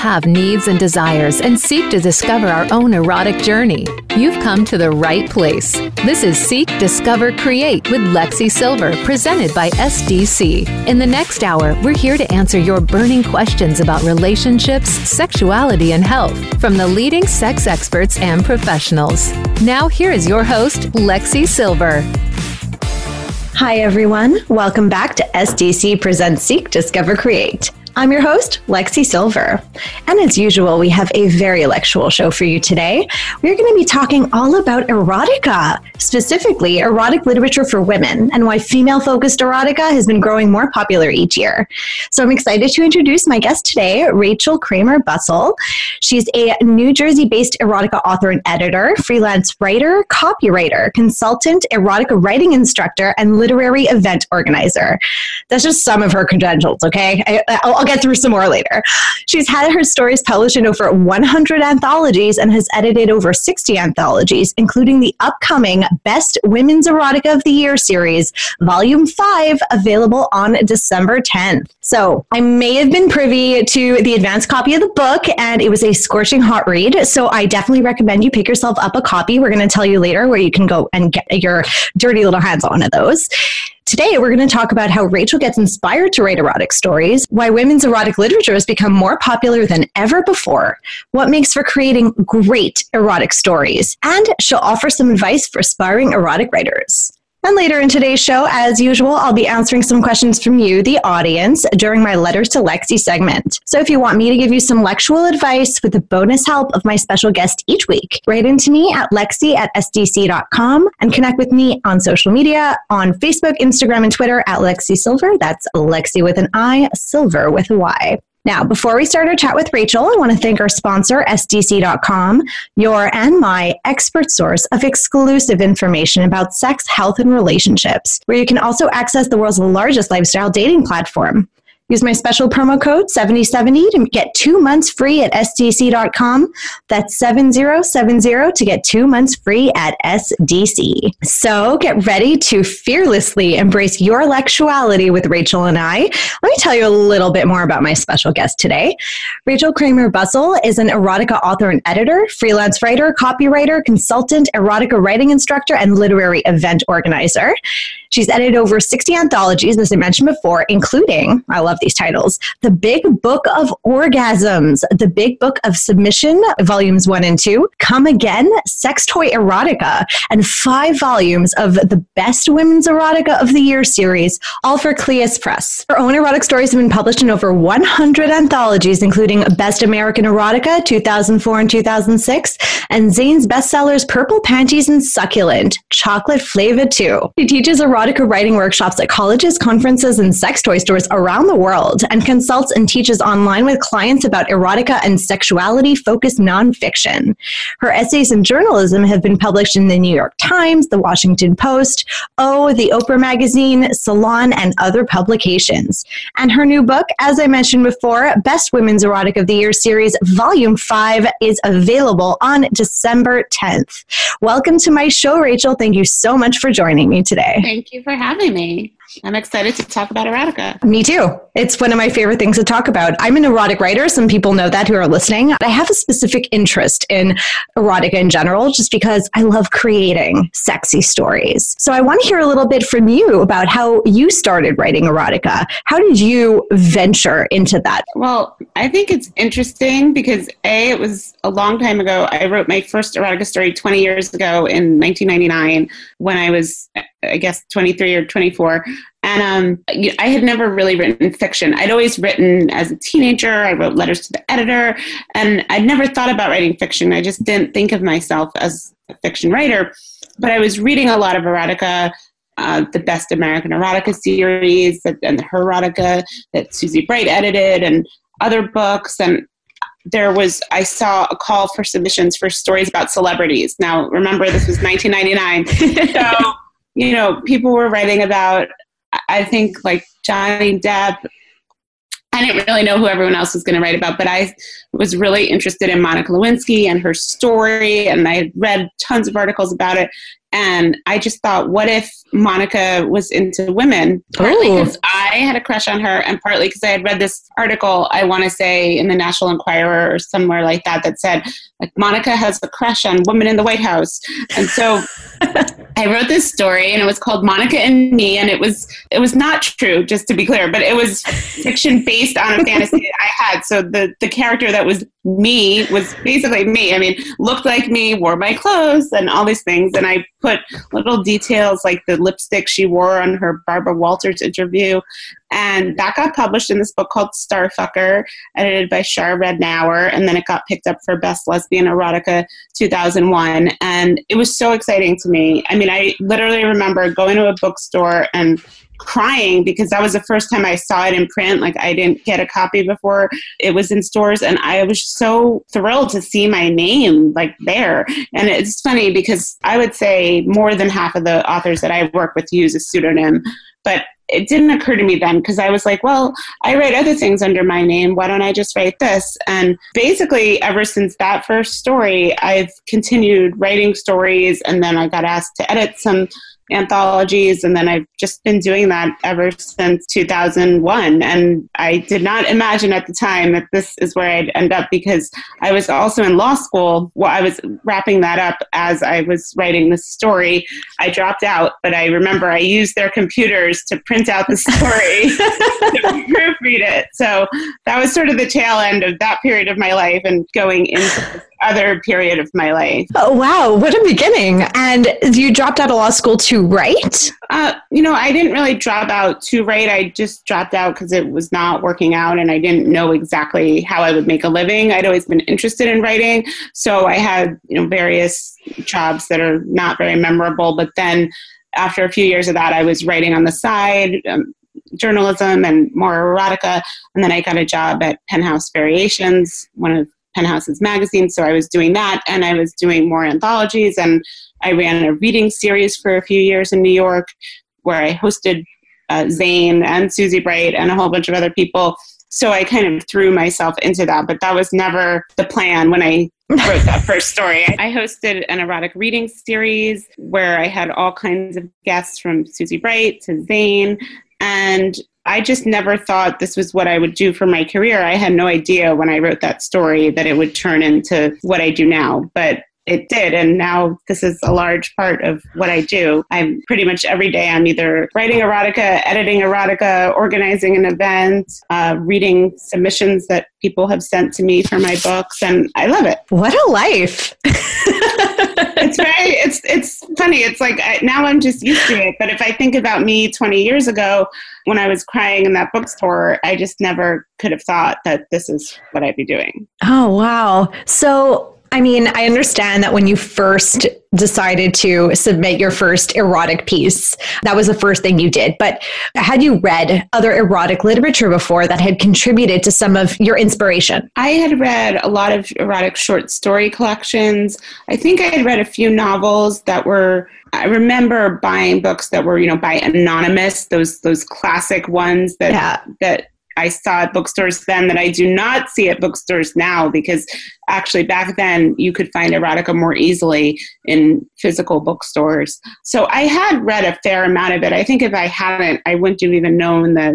have needs and desires and seek to discover our own erotic journey, you've come to the right place. This is Seek, Discover, Create with Lexi Sylver, presented by SDC. In the next hour, we're here to answer your burning questions about relationships, sexuality, and health from the leading sex experts and professionals. Now, here is your host, Lexi Sylver. Hi, everyone. Welcome back to SDC Presents Seek, Discover, Create. I'm your host, Lexi Sylver. And as usual, we have a very intellectual show for you today. We're going to be talking all about erotica, specifically erotic literature for women, and why female focused erotica has been growing more popular each year. So I'm excited to introduce my guest today, Rachel Kramer Bussel. She's a New Jersey based erotica author and editor, freelance writer, copywriter, consultant, erotica writing instructor, and literary event organizer. That's just some of her credentials, okay? I, I'll get through some more later. She's had her stories published in over 100 anthologies and has edited over 60 anthologies, including the upcoming Best Women's Erotica of the Year series, Volume 5, available on December 10th. So I may have been privy to the advanced copy of the book, and it was a scorching hot read. So I definitely recommend you pick yourself up a copy. We're going to tell you later where you can go and get your dirty little hands on one of those. Today, we're going to talk about how Rachel gets inspired to write erotic stories, why women's erotic literature has become more popular than ever before, what makes for creating great erotic stories, and she'll offer some advice for aspiring erotic writers. And later in today's show, as usual, I'll be answering some questions from you, the audience, during my Letters to Lexi segment. So if you want me to give you some lectual advice with the bonus help of my special guest each week, write into me at lexi at sdc.com and connect with me on social media on Facebook, Instagram, and Twitter at Lexi Sylver. That's Lexi with an I, Sylver with a Y. Now, before we start our chat with Rachel, I want to thank our sponsor, SDC.com, your and my expert source of exclusive information about sex, health, and relationships, where you can also access the world's largest lifestyle dating platform. Use my special promo code 7070 to get two months free at SDC.com. That's 7070 to get two months free at SDC. So get ready to fearlessly embrace your lectuality with Rachel and I. Let me tell you a little bit more about my special guest today. Rachel Kramer Bussel is an erotica author and editor, freelance writer, copywriter, consultant, erotica writing instructor, and literary event organizer. She's edited over 60 anthologies, as I mentioned before, including, I love these titles, The Big Book of Orgasms, The Big Book of Submission, volumes one and two, Come Again, Sex Toy Erotica, and five volumes of the Best Women's Erotica of the Year series, all for Cleis Press. Her own erotic stories have been published in over 100 anthologies, including Best American Erotica, 2004 and 2006, and Zane's bestsellers Purple Panties and Succulent, Chocolate Flavor too. She teaches erotica writing workshops at colleges, conferences, and sex toy stores around the world, and consults and teaches online with clients about erotica and sexuality focused nonfiction. Her essays in journalism have been published in the New York Times, the Washington Post, O, the Oprah Magazine, Salon, and other publications. And her new book, as I mentioned before, Best Women's Erotic of the Year series, Volume 5, is available on December 10th. Welcome to my show, Rachel. Thank you so much for joining me today. Thank you for having me. I'm excited to talk about erotica. Me too. It's one of my favorite things to talk about. I'm an erotic writer. Some people know that who are listening. I have a specific interest in erotica in general just because I love creating sexy stories. So I want to hear a little bit from you about how you started writing erotica. How did you venture into that? Well, I think it's interesting because A, it was a long time ago. I wrote my first erotica story 20 years ago in 1999 when I was, I guess, 23 or 24 and um, I had never really written fiction. I'd always written as a teenager. I wrote letters to the editor, and I'd never thought about writing fiction. I just didn't think of myself as a fiction writer. But I was reading a lot of erotica, uh, the Best American Erotica series, and the Erotica that Susie Bright edited, and other books. And there was I saw a call for submissions for stories about celebrities. Now, remember, this was 1999, so you know people were writing about I think like Johnny Depp. I didn't really know who everyone else was going to write about, but I was really interested in Monica Lewinsky and her story, and I read tons of articles about it. And I just thought, what if Monica was into women? Partly because I had a crush on her, and partly because I had read this article, I want to say in the National Enquirer or somewhere like that, that said, like, Monica has a crush on women in the White House. And so I wrote this story and it was called Monica and Me and it was it was not true just to be clear but it was fiction based on a fantasy I had so the the character that was me was basically me I mean looked like me wore my clothes and all these things and I put little details like the lipstick she wore on her Barbara Walters interview and that got published in this book called Starfucker, edited by Shar Rednour. And then it got picked up for Best Lesbian Erotica 2001. And it was so exciting to me. I mean, I literally remember going to a bookstore and crying because that was the first time I saw it in print. Like I didn't get a copy before it was in stores and I was so thrilled to see my name like there. And it's funny because I would say more than half of the authors that I work with use a pseudonym. But it didn't occur to me then because I was like, well, I write other things under my name. Why don't I just write this? And basically, ever since that first story, I've continued writing stories. And then I got asked to edit some anthologies and then I've just been doing that ever since 2001 and I did not imagine at the time that this is where I'd end up because I was also in law school. Well I was wrapping that up as I was writing the story. I dropped out but I remember I used their computers to print out the story to proofread it. So that was sort of the tail end of that period of my life and going into other period of my life. Oh, wow. What a beginning. And you dropped out of law school to write? Uh, you know, I didn't really drop out to write. I just dropped out because it was not working out and I didn't know exactly how I would make a living. I'd always been interested in writing. So I had, you know, various jobs that are not very memorable. But then after a few years of that, I was writing on the side. Um, journalism and more erotica and then i got a job at penthouse variations one of Penthouse's magazine. So I was doing that and I was doing more anthologies and I ran a reading series for a few years in New York where I hosted uh, Zane and Susie Bright and a whole bunch of other people. So I kind of threw myself into that, but that was never the plan when I wrote that first story. I hosted an erotic reading series where I had all kinds of guests from Susie Bright to Zane. And I just never thought this was what I would do for my career. I had no idea when I wrote that story that it would turn into what I do now, but it did. And now this is a large part of what I do. I'm pretty much every day, I'm either writing erotica, editing erotica, organizing an event, uh, reading submissions that people have sent to me for my books, and I love it. What a life! it's very it's it's funny. It's like I, now i'm just used to it. But if i think about me 20 years ago when i was crying in that bookstore i just never could have thought that this is what i'd be doing. Oh wow. So I mean, I understand that when you first decided to submit your first erotic piece, that was the first thing you did. But had you read other erotic literature before that had contributed to some of your inspiration? I had read a lot of erotic short story collections. I think I had read a few novels that were I remember buying books that were, you know, by anonymous, those those classic ones that yeah. that I saw at bookstores then that I do not see at bookstores now because actually back then you could find erotica more easily in physical bookstores. So I had read a fair amount of it. I think if I hadn't, I wouldn't have even known that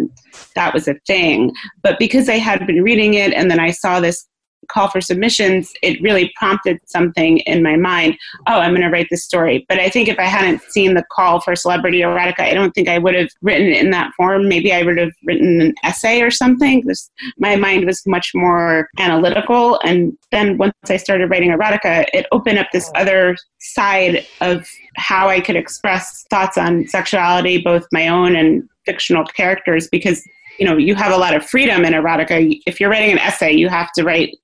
that was a thing. But because I had been reading it and then I saw this call for submissions, it really prompted something in my mind. Oh, I'm going to write this story. But I think if I hadn't seen the call for celebrity erotica, I don't think I would have written it in that form. Maybe I would have written an essay or something. This, my mind was much more analytical. And then once I started writing erotica, it opened up this other side of how I could express thoughts on sexuality, both my own and fictional characters, because you know you have a lot of freedom in erotica if you're writing an essay you have to write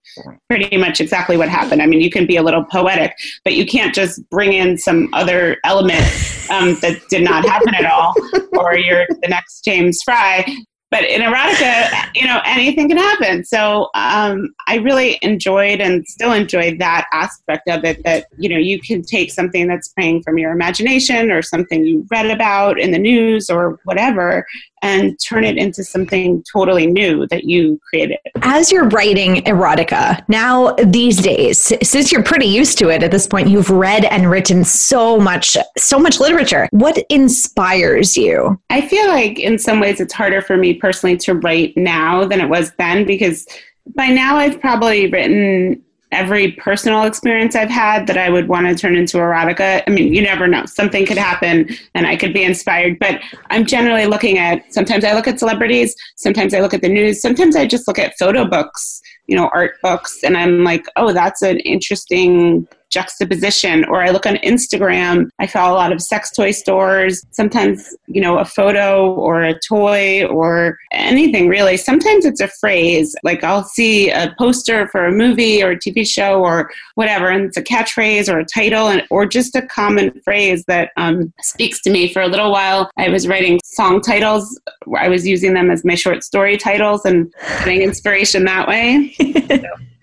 pretty much exactly what happened i mean you can be a little poetic but you can't just bring in some other element um, that did not happen at all or you're the next james frey but in erotica, you know, anything can happen. So um, I really enjoyed and still enjoy that aspect of it. That you know, you can take something that's playing from your imagination or something you read about in the news or whatever, and turn it into something totally new that you created. as you're writing erotica now these days, since you're pretty used to it at this point, you've read and written so much, so much literature. What inspires you? I feel like in some ways it's harder for me personally to write now than it was then because by now I've probably written every personal experience I've had that I would want to turn into erotica. I mean, you never know. Something could happen and I could be inspired, but I'm generally looking at sometimes I look at celebrities, sometimes I look at the news, sometimes I just look at photo books, you know, art books, and I'm like, oh, that's an interesting juxtaposition. Or i look on instagram i follow a lot of sex toy stores sometimes you know a photo or a toy or anything really. Sometimes it's a phrase like i'll see a poster for a movie or a tv show or whatever and it's a catchphrase or a title and, or just a common phrase that um, speaks to me. For a little while i was writing song titles. I was using them as my short story titles and getting inspiration that way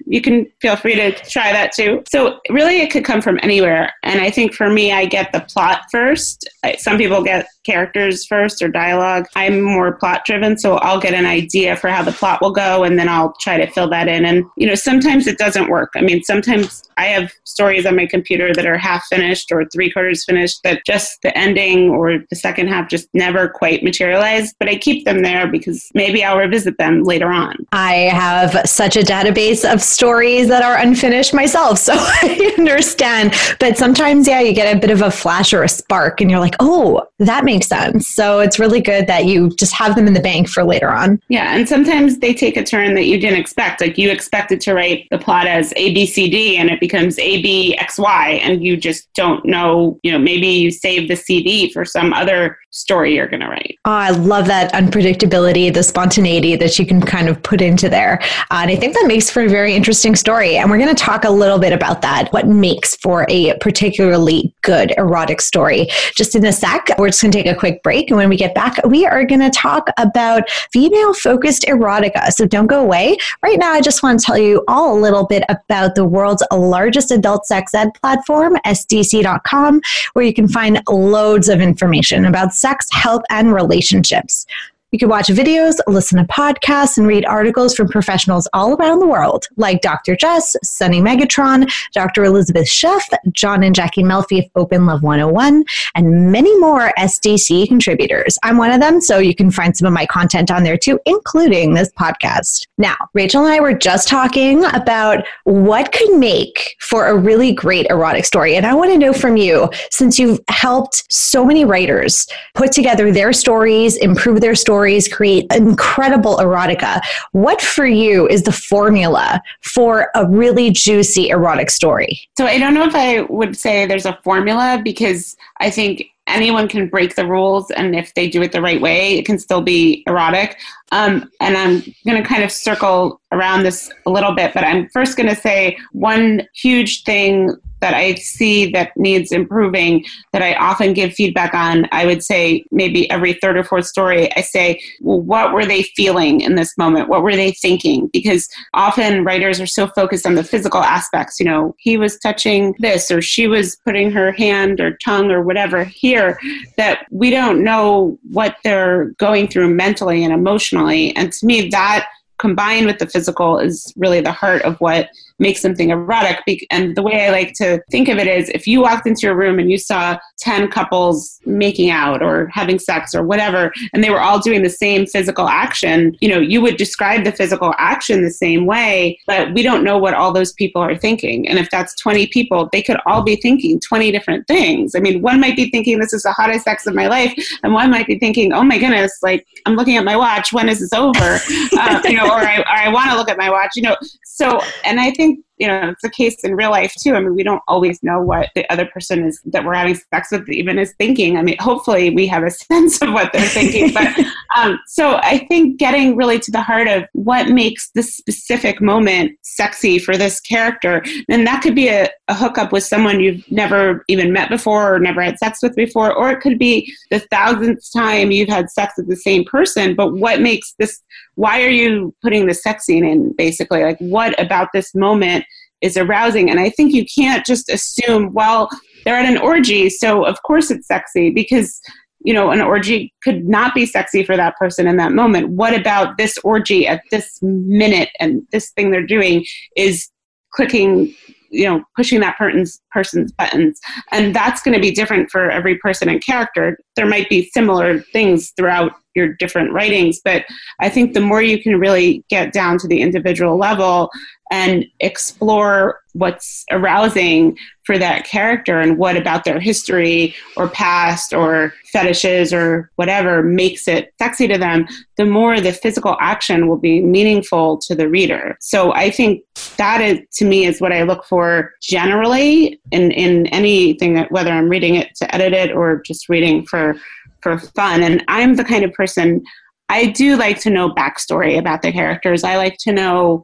you can feel free to try that too. So, really, it could come from anywhere. And I think for me, I get the plot first. Some people get characters first or dialogue. I'm more plot driven, so I'll get an idea for how the plot will go and then I'll try to fill that in. And, you know, sometimes it doesn't work. I mean, sometimes I have stories on my computer that are half finished or three quarters finished that just the ending or the second half just never quite materialized. But I keep them there because maybe I'll revisit them later on. I have such a database of stories that are unfinished myself, so I understand. But sometimes, yeah, you get a bit of a flash or a spark and you're like, oh, that makes sense. So it's really good that you just have them in the bank for later on. Yeah, and sometimes they take a turn that you didn't expect. Like you expected to write the plot as A B C D and it becomes A B X Y and you just don't know, you know, maybe you save the CD for some other story you're going to write. Oh, I love that unpredictability, the spontaneity that you can kind of put into there. Uh, and I think that makes for a very interesting story. And we're going to talk a little bit about that, what makes for a particularly good erotic story. Just in a sec, we're just going to take a quick break. And when we get back, we are going to talk about female focused erotica. So don't go away. Right now, I just want to tell you all a little bit about the world's largest adult sex ed platform, SDC.com, where you can find loads of information about sex, health, and relationships. You can watch videos, listen to podcasts, and read articles from professionals all around the world, like Dr. Jess, Sunny Megatron, Dr. Elizabeth Schiff, John and Jackie Melfi of Open Love 101, and many more SDC contributors. I'm one of them, so you can find some of my content on there too, including this podcast. Now, Rachel and I were just talking about what could make for a really great erotic story. And I want to know from you, since you've helped so many writers put together their stories, improve their stories, stories create incredible erotica. What for you is the formula for a really juicy erotic story? So I don't know if I would say there's a formula because I think anyone can break the rules and if they do it the right way it can still be erotic um, and i'm going to kind of circle around this a little bit but i'm first going to say one huge thing that I see that needs improving that I often give feedback on, I would say maybe every third or fourth story, I say, well, what were they feeling in this moment? What were they thinking? Because often writers are so focused on the physical aspects. You know, he was touching this or she was putting her hand or tongue or whatever here that we don't know what they're going through mentally and emotionally. And to me, that combined with the physical is really the heart of what make something erotic. And the way I like to think of it is if you walked into your room and you saw 10 couples making out or having sex or whatever, and they were all doing the same physical action, you know, you would describe the physical action the same way, but we don't know what all those people are thinking. And if that's 20 people, they could all be thinking 20 different things. I mean, one might be thinking this is the hottest sex of my life, and one might be thinking, oh my goodness, like I'm looking at my watch, when is this over? Uh, you know, or I, or I want to look at my watch, you know. So, and I think think you know it's the case in real life too. I mean we don't always know what the other person is that we're having sex with even is thinking. I mean hopefully we have a sense of what they're thinking but um, so i think getting really to the heart of what makes this specific moment sexy for this character and that could be a, a hookup with someone you've never even met before or never had sex with before or it could be the thousandth time you've had sex with the same person but what makes this why are you putting the sex scene in basically? Like what about this moment is arousing. And i think you can't just assume well they're at an orgy so of course it's sexy because you know, an orgy could not be sexy for that person in that moment. What about this orgy at this minute and this thing they're doing is clicking you know pushing that person's person's buttons? And that's going to be different for every person and character. There might be similar things throughout your different writings but i think the more you can really get down to the individual level and explore what's arousing for that character and what about their history or past or fetishes or whatever makes it sexy to them, the more the physical action will be meaningful to the reader. So I think that is to me is what I look for generally in, in anything that whether I'm reading it to edit it or just reading for for fun. And I'm the kind of person I do like to know backstory about the characters. I like to know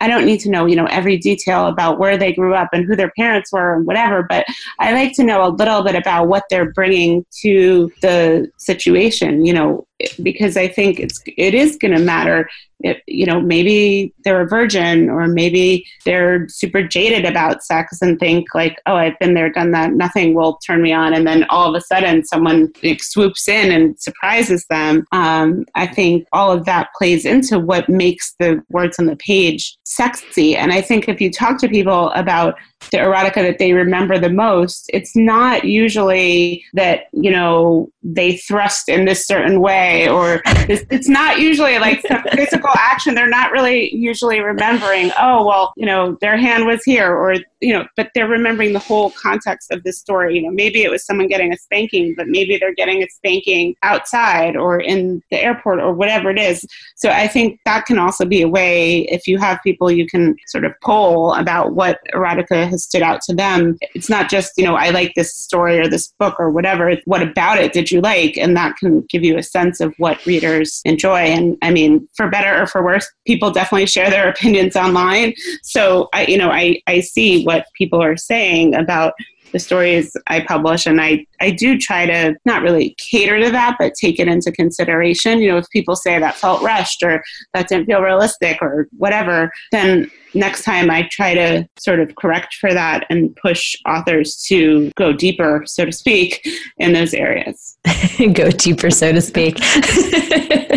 I don't need to know, you know, every detail about where they grew up and who their parents were and whatever, but I like to know a little bit about what they're bringing to the situation, you know, because I think it's it is going to matter. It, you know, maybe they're a virgin, or maybe they're super jaded about sex and think like, "Oh, I've been there, done that. Nothing will turn me on." And then all of a sudden, someone like, swoops in and surprises them. Um, I think all of that plays into what makes the words on the page sexy. And I think if you talk to people about the erotica that they remember the most, it's not usually that, you know, they thrust in this certain way or it's, it's not usually like some physical action. They're not really usually remembering, oh, well, you know, their hand was here or, you know, but they're remembering the whole context of the story. You know, maybe it was someone getting a spanking, but maybe they're getting a spanking outside or in the airport or whatever it is. So I think that can also be a way if you have people you can sort of poll about what erotica has stood out to them. It's not just, you know, I like this story or this book or whatever. What about it did you like? And that can give you a sense of what readers enjoy. And I mean, for better or for worse, people definitely share their opinions online. So I, you know, I, I see what people are saying about the stories I publish, and I, I do try to not really cater to that, but take it into consideration. You know, if people say that felt rushed or that didn't feel realistic or whatever, then next time I try to sort of correct for that and push authors to go deeper, so to speak, in those areas. go deeper, so to speak.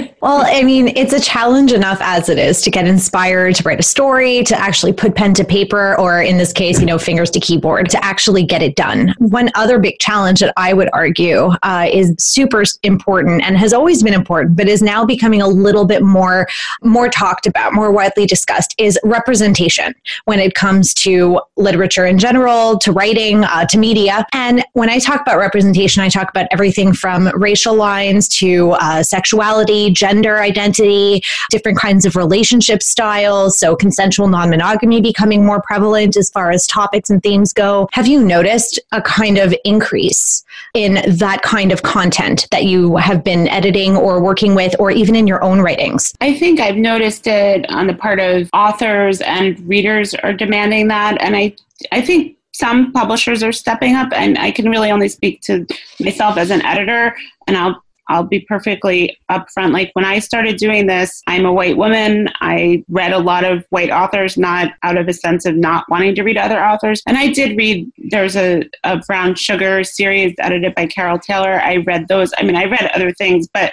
Well, I mean, it's a challenge enough as it is to get inspired to write a story, to actually put pen to paper, or in this case, you know, fingers to keyboard, to actually get it done. One other big challenge that I would argue uh, is super important and has always been important, but is now becoming a little bit more more talked about, more widely discussed, is representation when it comes to literature in general, to writing, uh, to media. And when I talk about representation, I talk about everything from racial lines to uh, sexuality, gender gender identity, different kinds of relationship styles. So, consensual non monogamy becoming more prevalent as far as topics and themes go. Have you noticed a kind of increase in that kind of content that you have been editing or working with, or even in your own writings? I think I've noticed it on the part of authors and readers are demanding that. And I, I think some publishers are stepping up and i can really only speak to myself as an editor and i'll I'll be perfectly upfront. Like when I started doing this, I'm a white woman. I read a lot of white authors, not out of a sense of not wanting to read other authors. And I did read, there's a, a Brown Sugar series edited by Carol Taylor. I read those. I mean, I read other things, but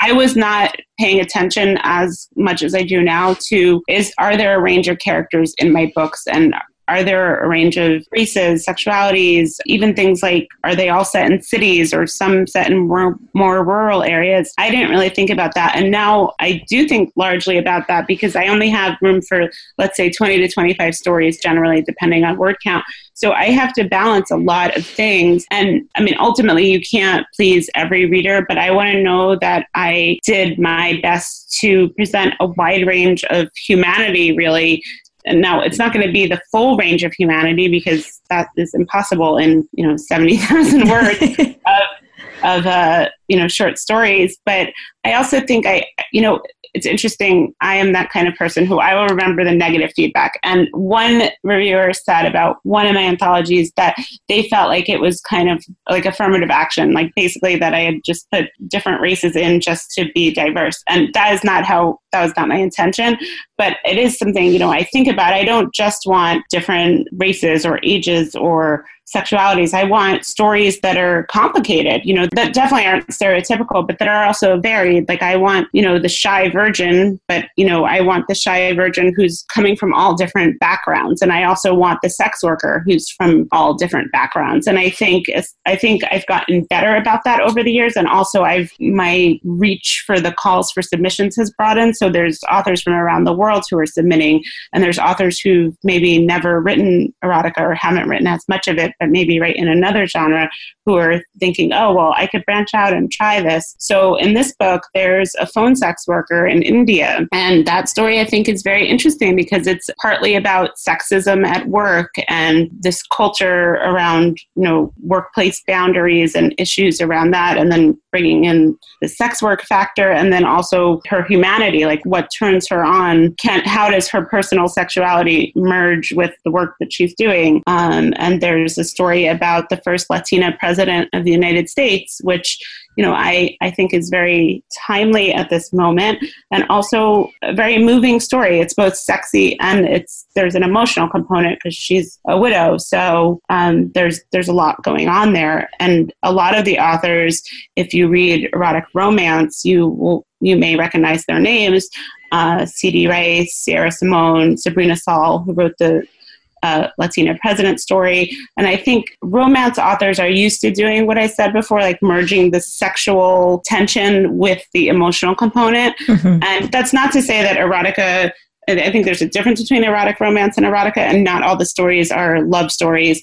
I was not paying attention as much as I do now to is are there a range of characters in my books and are there a range of races, sexualities, even things like are they all set in cities or some set in more, more rural areas? I didn't really think about that. And now I do think largely about that because I only have room for, let's say, 20 to 25 stories generally, depending on word count. So I have to balance a lot of things. And I mean, ultimately, you can't please every reader, but I want to know that I did my best to present a wide range of humanity, really, and now it's not going to be the full range of humanity because that is impossible in you know 70,000 words of, of uh, you know short stories. But i also think i you know it's interesting i am that kind of person who i will remember the negative feedback. And one reviewer said about one of my anthologies that they felt like it was kind of like affirmative action like basically that i had just put different races in just to be diverse. And that is not how that was not my intention but it is something you know I think about. I don't just want different races or ages or sexualities. I want stories that are complicated, you know, that definitely aren't stereotypical, but that are also varied. Like I want, you know, the shy virgin, but, you know, I want the shy virgin who's coming from all different backgrounds. And I also want the sex worker who's from all different backgrounds. And I think, I think I've gotten better about that over the years. And also I've, my reach for the calls for submissions has broadened. So there's authors from around the world who are submitting, and there's authors who've maybe never written erotica or haven't written as much of it but maybe write in another genre who are thinking, oh, well, I could branch out and try this. So in this book, there's a phone sex worker in India. And that story I think is very interesting because it's partly about sexism at work and this culture around, you know, workplace boundaries and issues around that. And then bringing in the sex work factor and then also her humanity, like what turns her on. Can, how does her personal sexuality merge with the work that she's doing? Um, and there's a story about the first Latina president of the United States, which you know I, I think is very timely at this moment and also a very moving story. It's both sexy and it's there's an emotional component because she's a widow. So um, there's there's a lot going on there, and a lot of the authors, if you read erotic romance, you will you may recognize their names. Uh, C.D. Reiss, Sierra Simone, Sabrina Sol, who wrote the uh, Latina president story. And I think romance authors are used to doing what I said before, like merging the sexual tension with the emotional component. Mm-hmm. And that's not to say that erotica. I think there's a difference between erotic romance and erotica, and not all the stories are love stories,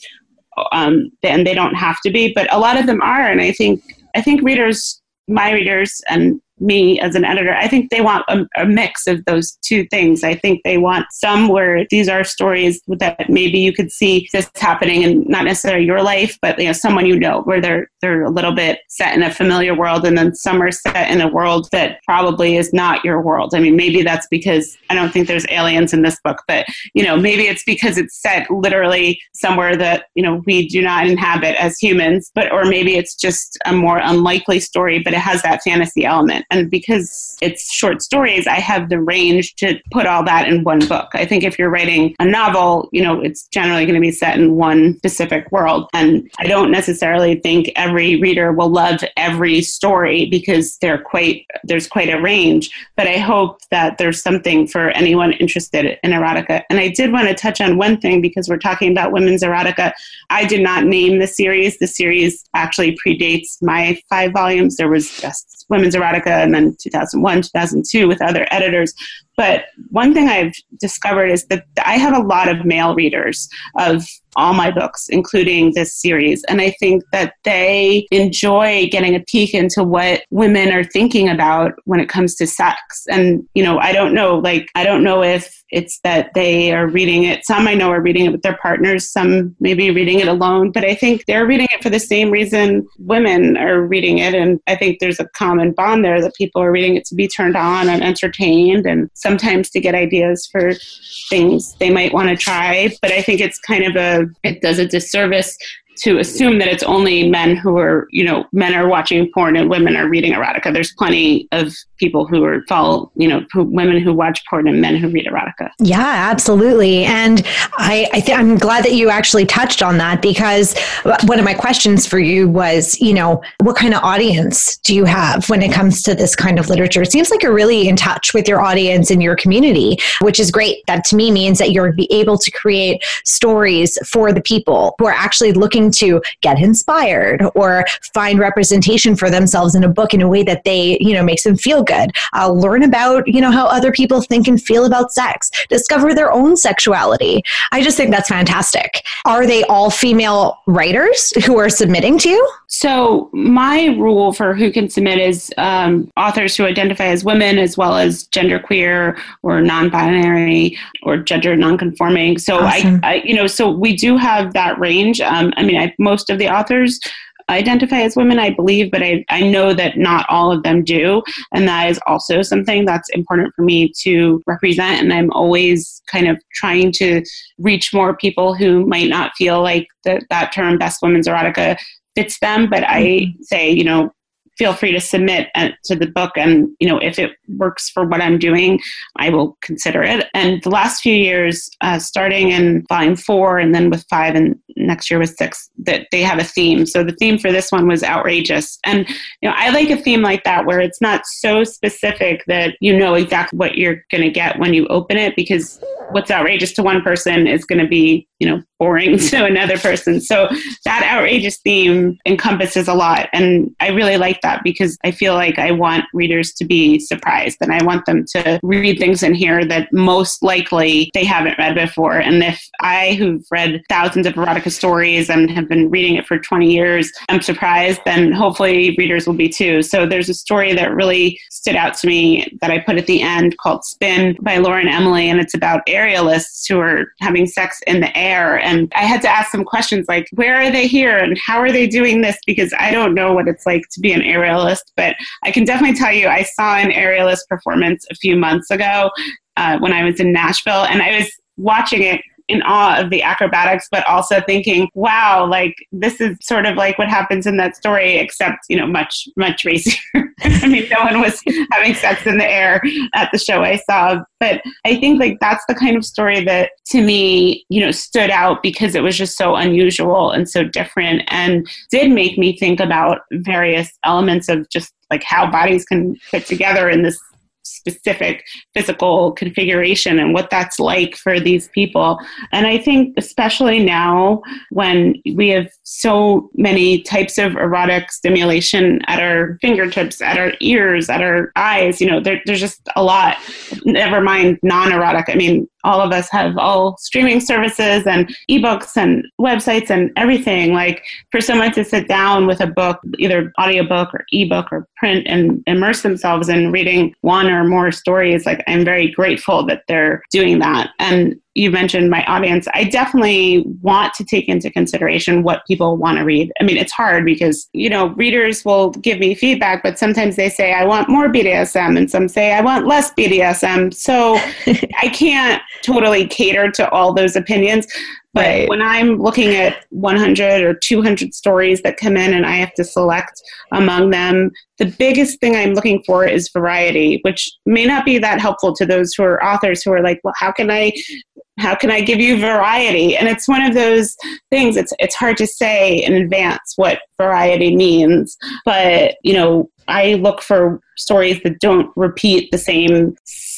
um, and they don't have to be. But a lot of them are, and I think I think readers, my readers, and me as an editor, I think they want a, a, mix of those two things. I think they want some where these are stories that maybe you could see this happening in not necessarily your life, but you know, someone you know, where they're they're a little bit set in a familiar world, and then some are set in a world that probably is not your world. I mean, maybe that's because I don't think there's aliens in this book, but you know, maybe it's because it's set literally somewhere that you know we do not inhabit as humans, but or maybe it's just a more unlikely story, but it has that fantasy element and because it's short stories, I have the range to put all that in one book. I think if you're writing a novel, you know, it's generally going to be set in one specific world. And I don't necessarily think every reader will love every story because they're quite there's quite a range. But I hope that there's something for anyone interested in erotica. And I did want to touch on one thing because we're talking about women's erotica. I did not name the series. The series actually predates my five volumes. There was just women's erotica and then 2001 2002 with other editors. But one thing i've discovered is that i have a lot of male readers of all my books, including this series. And I think that they enjoy getting a peek into what women are thinking about when it comes to sex. And, you know, I don't know, like, I don't know if it's that they are reading it. Some I know are reading it with their partners, some maybe reading it alone, but I think they're reading it for the same reason women are reading it. And I think there's a common bond there that people are reading it to be turned on and entertained and sometimes to get ideas for things they might want to try. But I think it's kind of a it does a disservice to assume that it's only men who are, you know, men are watching porn and women are reading erotica. There's plenty of people who are fall, you know, who, women who watch porn and men who read erotica. Yeah, absolutely. And I, I th- I'm glad that you actually touched on that because one of my questions for you was, you know, what kind of audience do you have when it comes to this kind of literature? It seems like you're really in touch with your audience and your community, which is great. That to me means that you're able to create stories for the people who are actually looking to get inspired or find representation for themselves in a book in a way that they, you know, makes them feel good. Uh, learn about, you know, how other people think and feel about sex. Discover their own sexuality. I just think that's fantastic. Are they all female writers who are submitting to you? So my rule for who can submit is um, authors who identify as women as well as genderqueer or non-binary or gender non-conforming. So awesome. I, I, you know, so we do have that range. Um, I mean, I, most of the authors identify as women, I believe, but I, I know that not all of them do. And that is also something that's important for me to represent. And I'm always kind of trying to reach more people who might not feel like the, that term best women's erotica fits them. But I mm-hmm. say, you know, feel free to submit uh, to the book and you know if it works for what i'm doing i will consider it. And the last few years uh, starting in volume four and then with five and next year with six that they have a theme. So the theme for this one was outrageous. And you know i like a theme like that where it's not so specific that you know exactly what you're going to get when you open it because what's outrageous to one person is going to be you know boring to another person. So that outrageous theme encompasses a lot. And i really like that because i feel like i want readers to be surprised and i want them to read things in here that most likely they haven't read before. And if i who've read thousands of erotica stories and have been reading it for 20 years i'm surprised then hopefully readers will be too. So there's a story that really stood out to me that i put at the end called spin by lauren emily and it's about aerialists who are having sex in the air and I had to ask some questions like, where are they here and how are they doing this? Because I don't know what it's like to be an aerialist, but I can definitely tell you I saw an aerialist performance a few months ago uh, when I was in Nashville and I was watching it in awe of the acrobatics, but also thinking, wow, like this is sort of like what happens in that story, except, you know, much, much racier. I mean, no one was having sex in the air at the show I saw. But I think like that's the kind of story that to me, you know, stood out because it was just so unusual and so different and did make me think about various elements of just like how bodies can fit together in this specific physical configuration and what that's like for these people. And I think, especially now when we have so many types of erotic stimulation at our fingertips, at our ears, at our eyes, you know, there, there's just a lot. Never mind non erotic. I mean, all of us have all streaming services and ebooks and websites and everything. Like for someone to sit down with a book either audiobook or ebook or print and immerse themselves in reading one or more stories like i'm very grateful that they're doing that. And you mentioned my audience, I definitely want to take into consideration what people want to read. I mean, it's hard because, you know, readers will give me feedback, but sometimes they say, I want more BDSM, and some say, I want less BDSM. So I can't totally cater to all those opinions. But right. when I'm looking at 100 or 200 stories that come in and I have to select among them, the biggest thing I'm looking for is variety, which may not be that helpful to those who are authors who are like, well, how can I how can I give you variety? And it's one of those things. It's it's hard to say in advance what variety means, but you know, I look for stories that don't repeat the same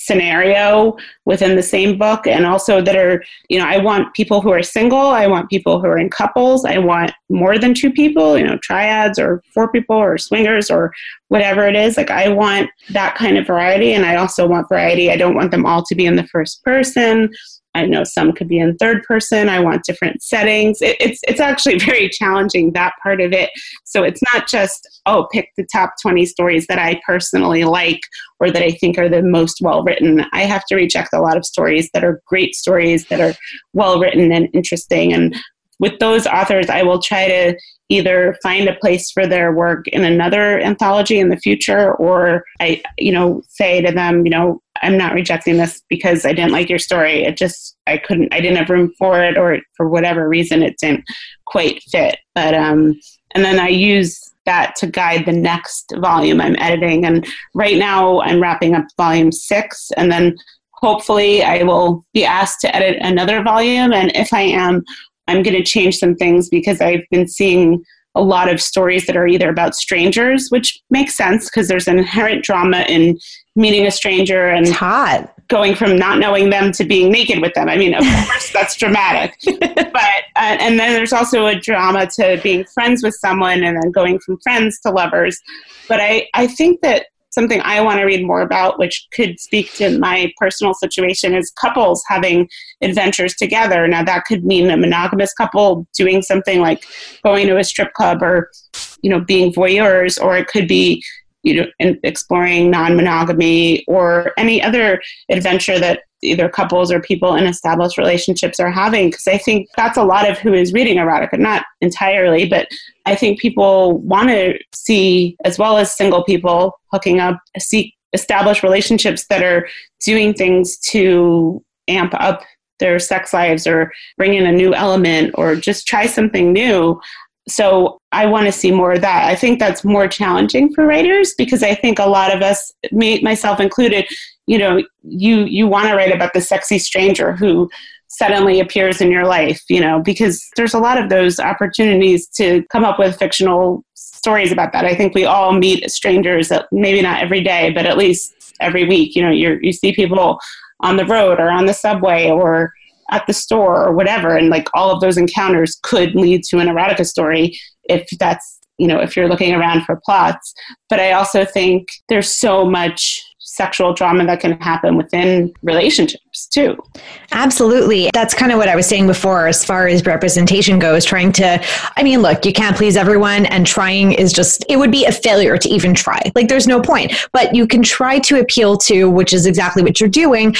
scenario within the same book and also that are you know i want people who are single i want people who are in couples i want more than two people you know triads or four people or swingers or whatever it is. Like i want that kind of variety and i also want variety. I don't want them all to be in the first person I know some could be in third person. I want different settings. It, it's it's actually very challenging that part of it. So it's not just oh pick the top twenty stories that I personally like or that I think are the most well written. I have to reject a lot of stories that are great stories that are well written and interesting. And with those authors, I will try to either find a place for their work in another anthology in the future or I you know say to them, you know, I'm not rejecting this because I didn't like your story. It just I couldn't I didn't have room for it or for whatever reason it didn't quite fit. But um and then I use that to guide the next volume I'm editing. And right now I'm wrapping up volume six and then hopefully I will be asked to edit another volume. And if I am, I'm going to change some things because I've been seeing a lot of stories that are either about strangers, which makes sense because there's an inherent drama in meeting a stranger and it's hot. going from not knowing them to being naked with them. I mean, of course, that's dramatic. but uh, and then there's also a drama to being friends with someone and then going from friends to lovers. But I I think that something I want to read more about, which could speak to my personal situation, is couples having adventures together. Now, that could mean a monogamous couple doing something like going to a strip club or, you know, being voyeurs, or it could be, you know, exploring non monogamy or any other adventure that either couples or people in established relationships are having. Because i think that's a lot of who is reading erotica. Not entirely but i think people want to see as well as single people hooking up seek established relationships that are doing things to amp up their sex lives or bring in a new element or just try something new so I want to see more of that. I think that's more challenging for writers because I think a lot of us, me, myself included, you know, you you want to write about the sexy stranger who suddenly appears in your life, you know, because there's a lot of those opportunities to come up with fictional stories about that. I think we all meet strangers that maybe not every day, but at least every week. You know, you you see people on the road or on the subway or at the store or whatever, and like all of those encounters could lead to an erotica story if that's you know if you're looking around for plots. But I also think there's so much sexual trauma that can happen within relationships too. Absolutely. That's kind of what I was saying before as far as representation goes, trying to, I mean, look, you can't please everyone, and trying is just, it would be a failure to even try. Like, there's no point. But you can try to appeal to, which is exactly what you're doing,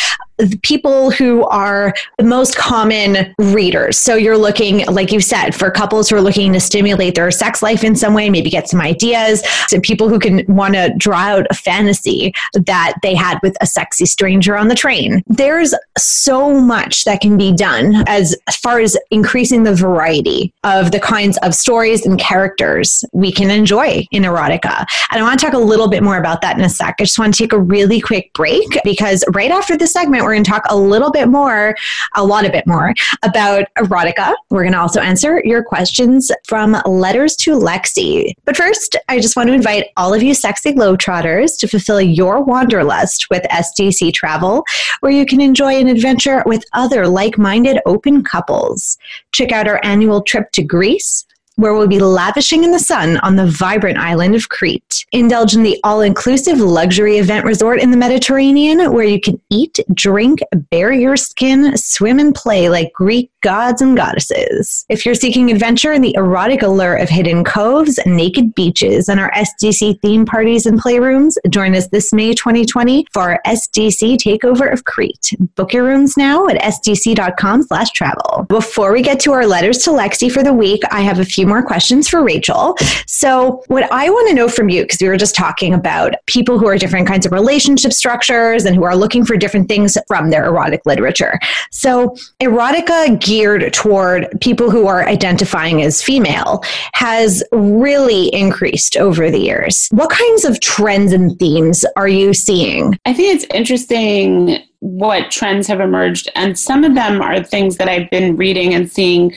people who are the most common readers. So you're looking, like you said, for couples who are looking to stimulate their sex life in some way, maybe get some ideas, to people who can want to draw out a fantasy that they had with a sexy stranger on the train. There's so much that can be done as far as increasing the variety of the kinds of stories and characters we can enjoy in erotica. And I want to talk a little bit more about that in a sec. I just want to take a really quick break because right after this segment, we're going to talk a little bit more, a lot a bit more about erotica. We're going to also answer your questions from letters to Lexi. But first, I just want to invite all of you sexy globetrotters to fulfill your wanderlust with SDC Travel, where you can enjoy an adventure with other like minded open couples. Check out our annual trip to Greece where we'll be lavishing in the sun on the vibrant island of Crete. Indulge in the all inclusive luxury event resort in the Mediterranean, where you can eat, drink, bare your skin, swim, and play like Greek gods and goddesses. If you're seeking adventure in the erotic allure of hidden coves, naked beaches, and our SDC theme parties and playrooms, join us this May 2020 for our SDC Takeover of Crete. Book your rooms now at sdc.com slash travel. Before we get to our letters to Lexi for the week, I have a few more questions for Rachel. So, what I want to know from you, because we were just talking about people who are different kinds of relationship structures and who are looking for different things from their erotic literature. So, erotica geared toward people who are identifying as female has really increased over the years. What kinds of trends and themes are you seeing? I think it's interesting what trends have emerged, and some of them are things that I've been reading and seeing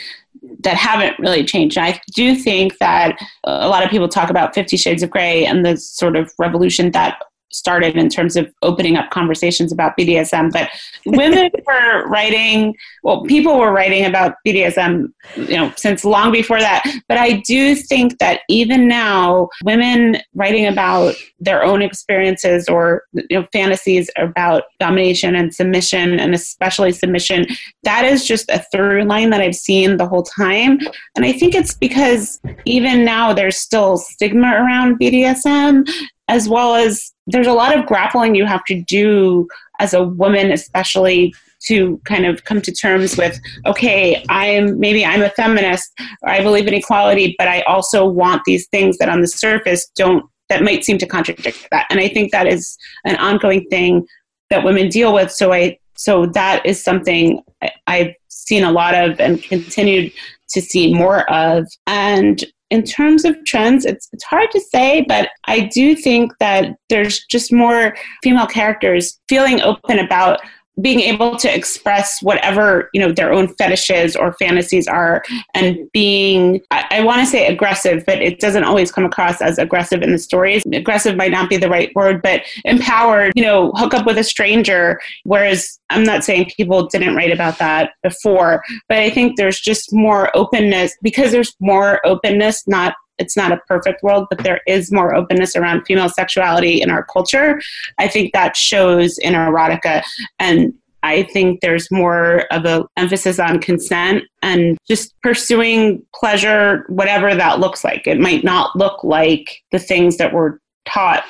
that haven't really changed. I do think that a lot of people talk about Fifty Shades of Grey and the sort of revolution that started in terms of opening up conversations about BDSM. But women were writing, well, people were writing about BDSM, you know, since long before that. But I do think that even now, women writing about their own experiences or you know fantasies about domination and submission, and especially submission, that is just a through line that I've seen the whole time. And I think it's because even now there's still stigma around BDSM as well as there's a lot of grappling you have to do as a woman, especially to kind of come to terms with okay i'm maybe i'm a feminist or i believe in equality but i also want these things that on the surface don't that might seem to contradict that. And i think that is an ongoing thing that women deal with. So i so that is something i've seen a lot of and continued to see more of. And in terms of trends, it's, it's hard to say, but I do think that there's just more female characters feeling open about being able to express whatever you know their own fetishes or fantasies are and being i, I want to say aggressive but it doesn't always come across as aggressive in the stories. Aggressive might not be the right word but empowered you know hook up with a stranger whereas i'm not saying people didn't write about that before but i think there's just more openness because there's more openness not it's not a perfect world, but there is more openness around female sexuality in our culture. I think that shows in erotica. And I think there's more of an emphasis on consent and just pursuing pleasure, whatever that looks like. It might not look like the things that we're taught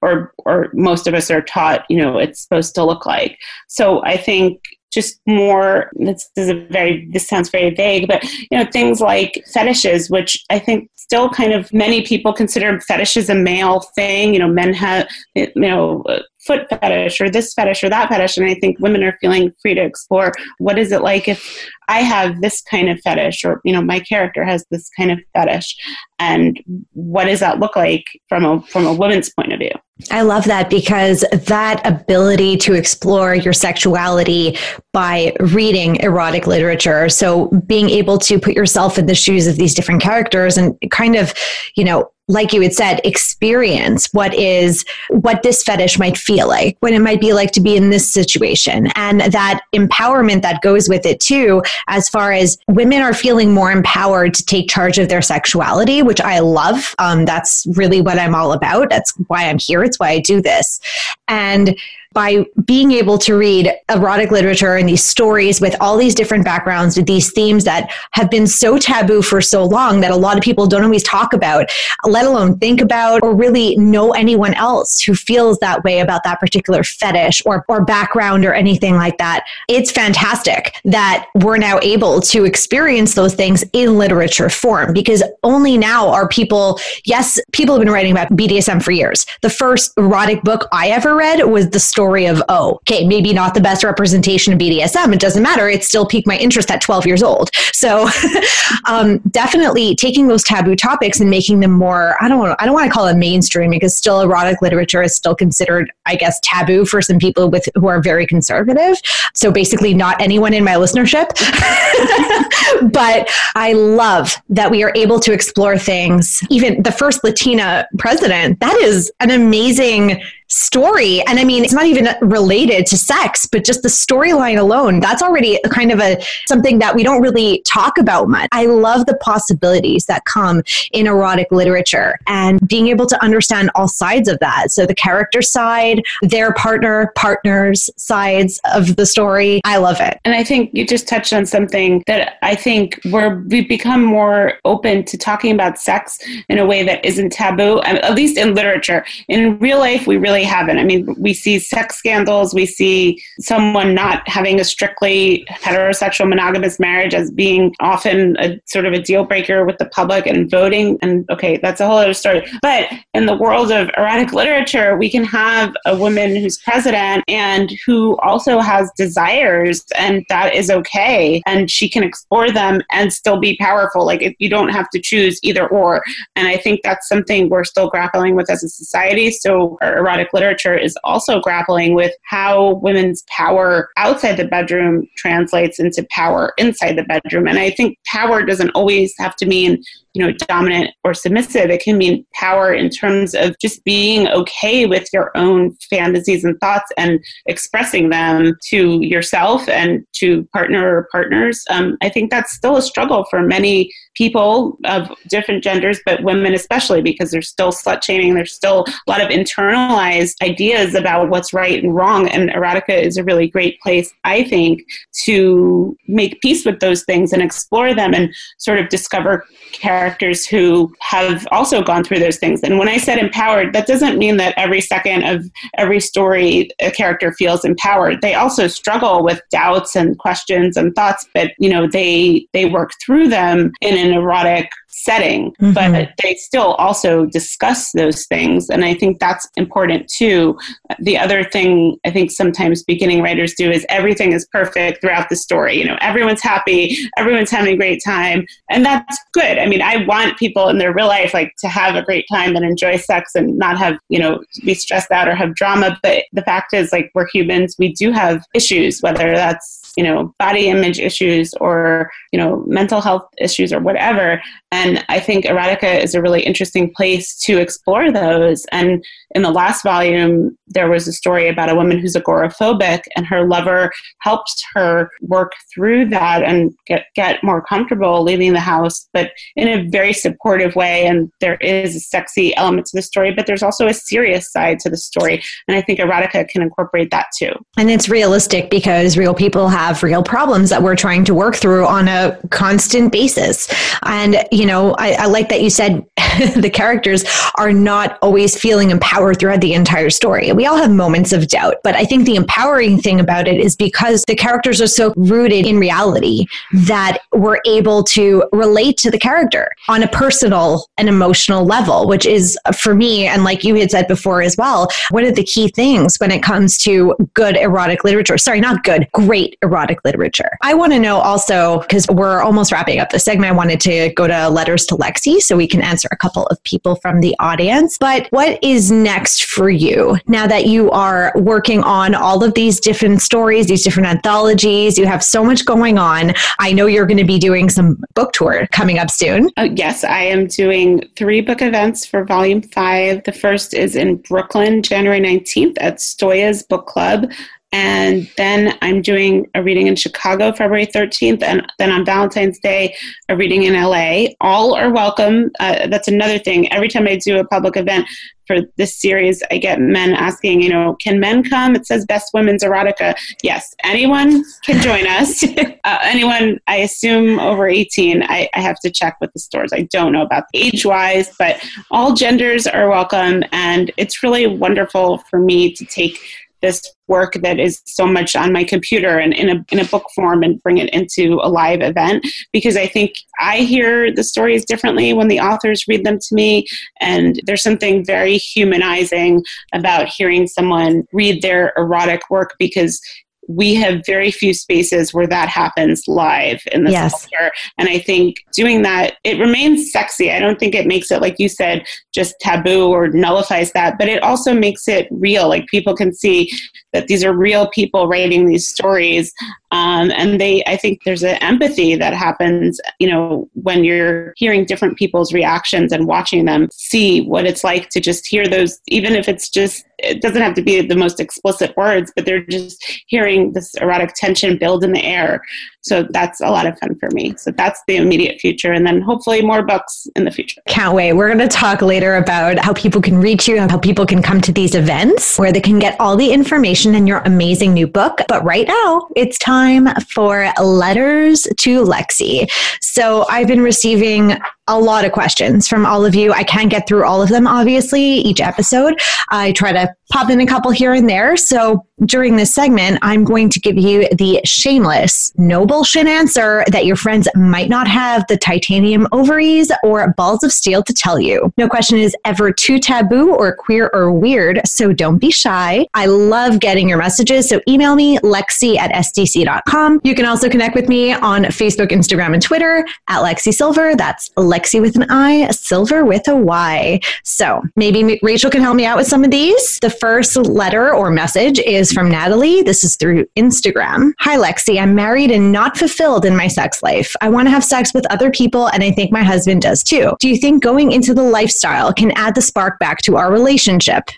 or or most of us are taught, you know, it's supposed to look like. So I think just more this is a very this sounds very vague but you know things like fetishes which i think still kind of many people consider fetishes a male thing you know men have you know foot fetish or this fetish or that fetish. And I think women are feeling free to explore what is it like if I have this kind of fetish or, you know, my character has this kind of fetish and what does that look like from a from a woman's point of view? I love that because that ability to explore your sexuality by reading erotic literature. So being able to put yourself in the shoes of these different characters and kind of, you know, like you had said, experience what is what this fetish might feel like, what it might be like to be in this situation, and that empowerment that goes with it too, as far as women are feeling more empowered to take charge of their sexuality, which I love. Um, that's really what I'm all about. That's why I'm here. It's why I do this, and by being able to read erotic literature and these stories with all these different backgrounds, with these themes that have been so taboo for so long that a lot of people don't always talk about, let alone think about or really know anyone else who feels that way about that particular fetish or, or background or anything like that. It's fantastic that we're now able to experience those things in literature form because only now are people, yes, people have been writing about BDSM for years. The first erotic book I ever read was the story of, oh, okay, maybe not the best representation of BDSM. It doesn't matter. It still piqued my interest at 12 years old. So um, definitely taking those taboo topics and making them more, I don't want to, I don't want to call it mainstream because still erotic literature is still considered, I guess, taboo for some people with who are very conservative. So basically not anyone in my listenership. but I love that we are able to explore things. Even the first Latina president, that is an amazing story. And I mean, it's not even related to sex, but just the storyline alone, that's already kind of a something that we don't really talk about much. I love the possibilities that come in erotic literature and being able to understand all sides of that. So the character side, their partner, partners sides of the story. I love it. And I think you just touched on something that I think we're we've become more open to talking about sex in a way that isn't taboo, at least in literature. In real life, we really really haven't. I mean, we see sex scandals, we see someone not having a strictly heterosexual monogamous marriage as being often a sort of a deal breaker with the public and voting. And okay, that's a whole other story. But in the world of erotic literature, we can have a woman who's president and who also has desires, and that is okay. And she can explore them and still be powerful. Like, you don't have to choose either or. And I think that's something we're still grappling with as a society. So, erotic literature is also grappling with how women's power outside the bedroom translates into power inside the bedroom. And I think power doesn't always have to mean you know dominant or submissive it can mean power in terms of just being okay with your own fantasies and thoughts and expressing them to yourself and to partner or partners. Um, i think that's still a struggle for many people of different genders but women especially because there's still slut shaming there's still a lot of internalized ideas about what's right and wrong and erotica is a really great place i think to make peace with those things and explore them and sort of discover character characters who have also gone through those things. And when I said empowered, that doesn't mean that every second of every story a character feels empowered. They also struggle with doubts and questions and thoughts, but you know, they they work through them in an erotic setting, mm-hmm. but they still also discuss those things. And I think that's important too. The other thing I think sometimes beginning writers do is everything is perfect throughout the story. You know, everyone's happy, everyone's having a great time. And that's good. I mean, I want people in their real life like to have a great time and enjoy sex and not have, you know, be stressed out or have drama. But the fact is like we're humans, we do have issues, whether that's you know body image issues or you know mental health issues or whatever. And i think erotica is a really interesting place to explore those. And in the last volume there was a story about a woman who's agoraphobic and her lover helped her work through that and get, get more comfortable leaving the house but in a very supportive way. And there is a sexy element to the story but there's also a serious side to the story. And i think erotica can incorporate that too. And it's realistic because real people have real problems that we're trying to work through on a constant basis. And you know i, I like that you said the characters are not always feeling empowered power throughout the entire story. We all have moments of doubt, but I think the empowering thing about it is because the characters are so rooted in reality that we're able to relate to the character on a personal and emotional level, which is for me, and like you had said before as well, one of the key things when it comes to good erotic literature. Sorry, not good, great erotic literature. I want to know also, because we're almost wrapping up the segment, I wanted to go to letters to Lexi so we can answer a couple of people from the audience. But what is for you now that you are working on all of these different stories, these different anthologies? You have so much going on. I know you're going to be doing some book tour coming up soon. Uh, yes, I am doing three book events for volume five. The first is in Brooklyn, January 19th at Stoya's Book Club. And then I'm doing a reading in Chicago February 13th, and then on Valentine's Day, a reading in LA. All are welcome. Uh, that's another thing. Every time I do a public event for this series, I get men asking, you know, can men come? It says Best Women's Erotica. Yes, anyone can join us. uh, anyone, I assume over 18. I, I have to check with the stores. I don't know about age wise, but all genders are welcome. And it's really wonderful for me to take this work that is so much on my computer and in a, in a book form and bring it into a live event because I think I hear the stories differently when the authors read them to me. And there's something very humanizing about hearing someone read their erotic work because we have very few spaces where that happens live in this yes. culture. And I think doing that, it remains sexy. I don't think it makes it, like you said, just taboo or nullifies that, but it also makes it real. Like people can see that these are real people writing these stories. Um, and they, I think there's an empathy that happens, you know, when you're hearing different people's reactions and watching them see what it's like to just hear those, even if it's just it doesn't have to be the most explicit words, but they're just hearing this erotic tension build in the air. So that's a lot of fun for me. So that's the immediate future. And then hopefully more books in the future. Can't wait. We're going to talk later about how people can reach you, and how people can come to these events where they can get all the information in your amazing new book. But right now, it's time for letters to Lexi. So I've been receiving a lot of questions from all of you. I can't get through all of them, obviously, each episode. I try to pop in a couple here and there. So during this segment, I'm going to give you the shameless, no bullshit answer that your friends might not have the titanium ovaries or balls of steel to tell you. No question is ever too taboo or queer or weird, so don't be shy. I love getting your messages, so email me, lexi at sdc.com. You can also connect with me on Facebook, Instagram, and Twitter at Lexi Sylver. That's Lexi with an I, Sylver with a Y. So maybe Rachel can help me out with some of these. The first letter or message is from Natalie. This is through Instagram. Hi, Lexi. I'm married and not fulfilled in my sex life. I want to have sex with other people, and I think my husband does too. Do you think going into the lifestyle can add the spark back to our relationship?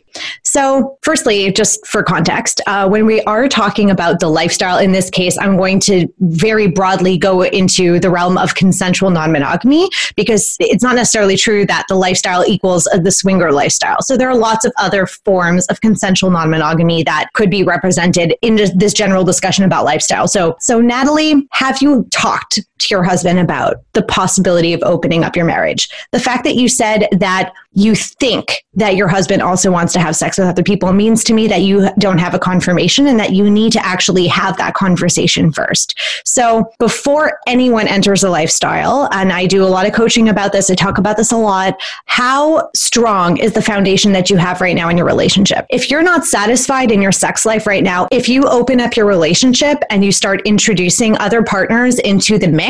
So, firstly, just for context, uh, when we are talking about the lifestyle, in this case, I'm going to very broadly go into the realm of consensual non monogamy because it's not necessarily true that the lifestyle equals uh, the swinger lifestyle. So, there are lots of other forms of consensual non monogamy that could be represented in this general discussion about lifestyle. So, so Natalie, have you talked to your husband about the possibility of opening up your marriage? The fact that you said that you think that your husband also wants to have sex with other people means to me that you don't have a confirmation and that you need to actually have that conversation first. So before anyone enters a lifestyle, and I do a lot of coaching about this, I talk about this a lot, how strong is the foundation that you have right now in your relationship? If you're not satisfied in your sex life right now, if you open up your relationship and you start introducing other partners into the mix,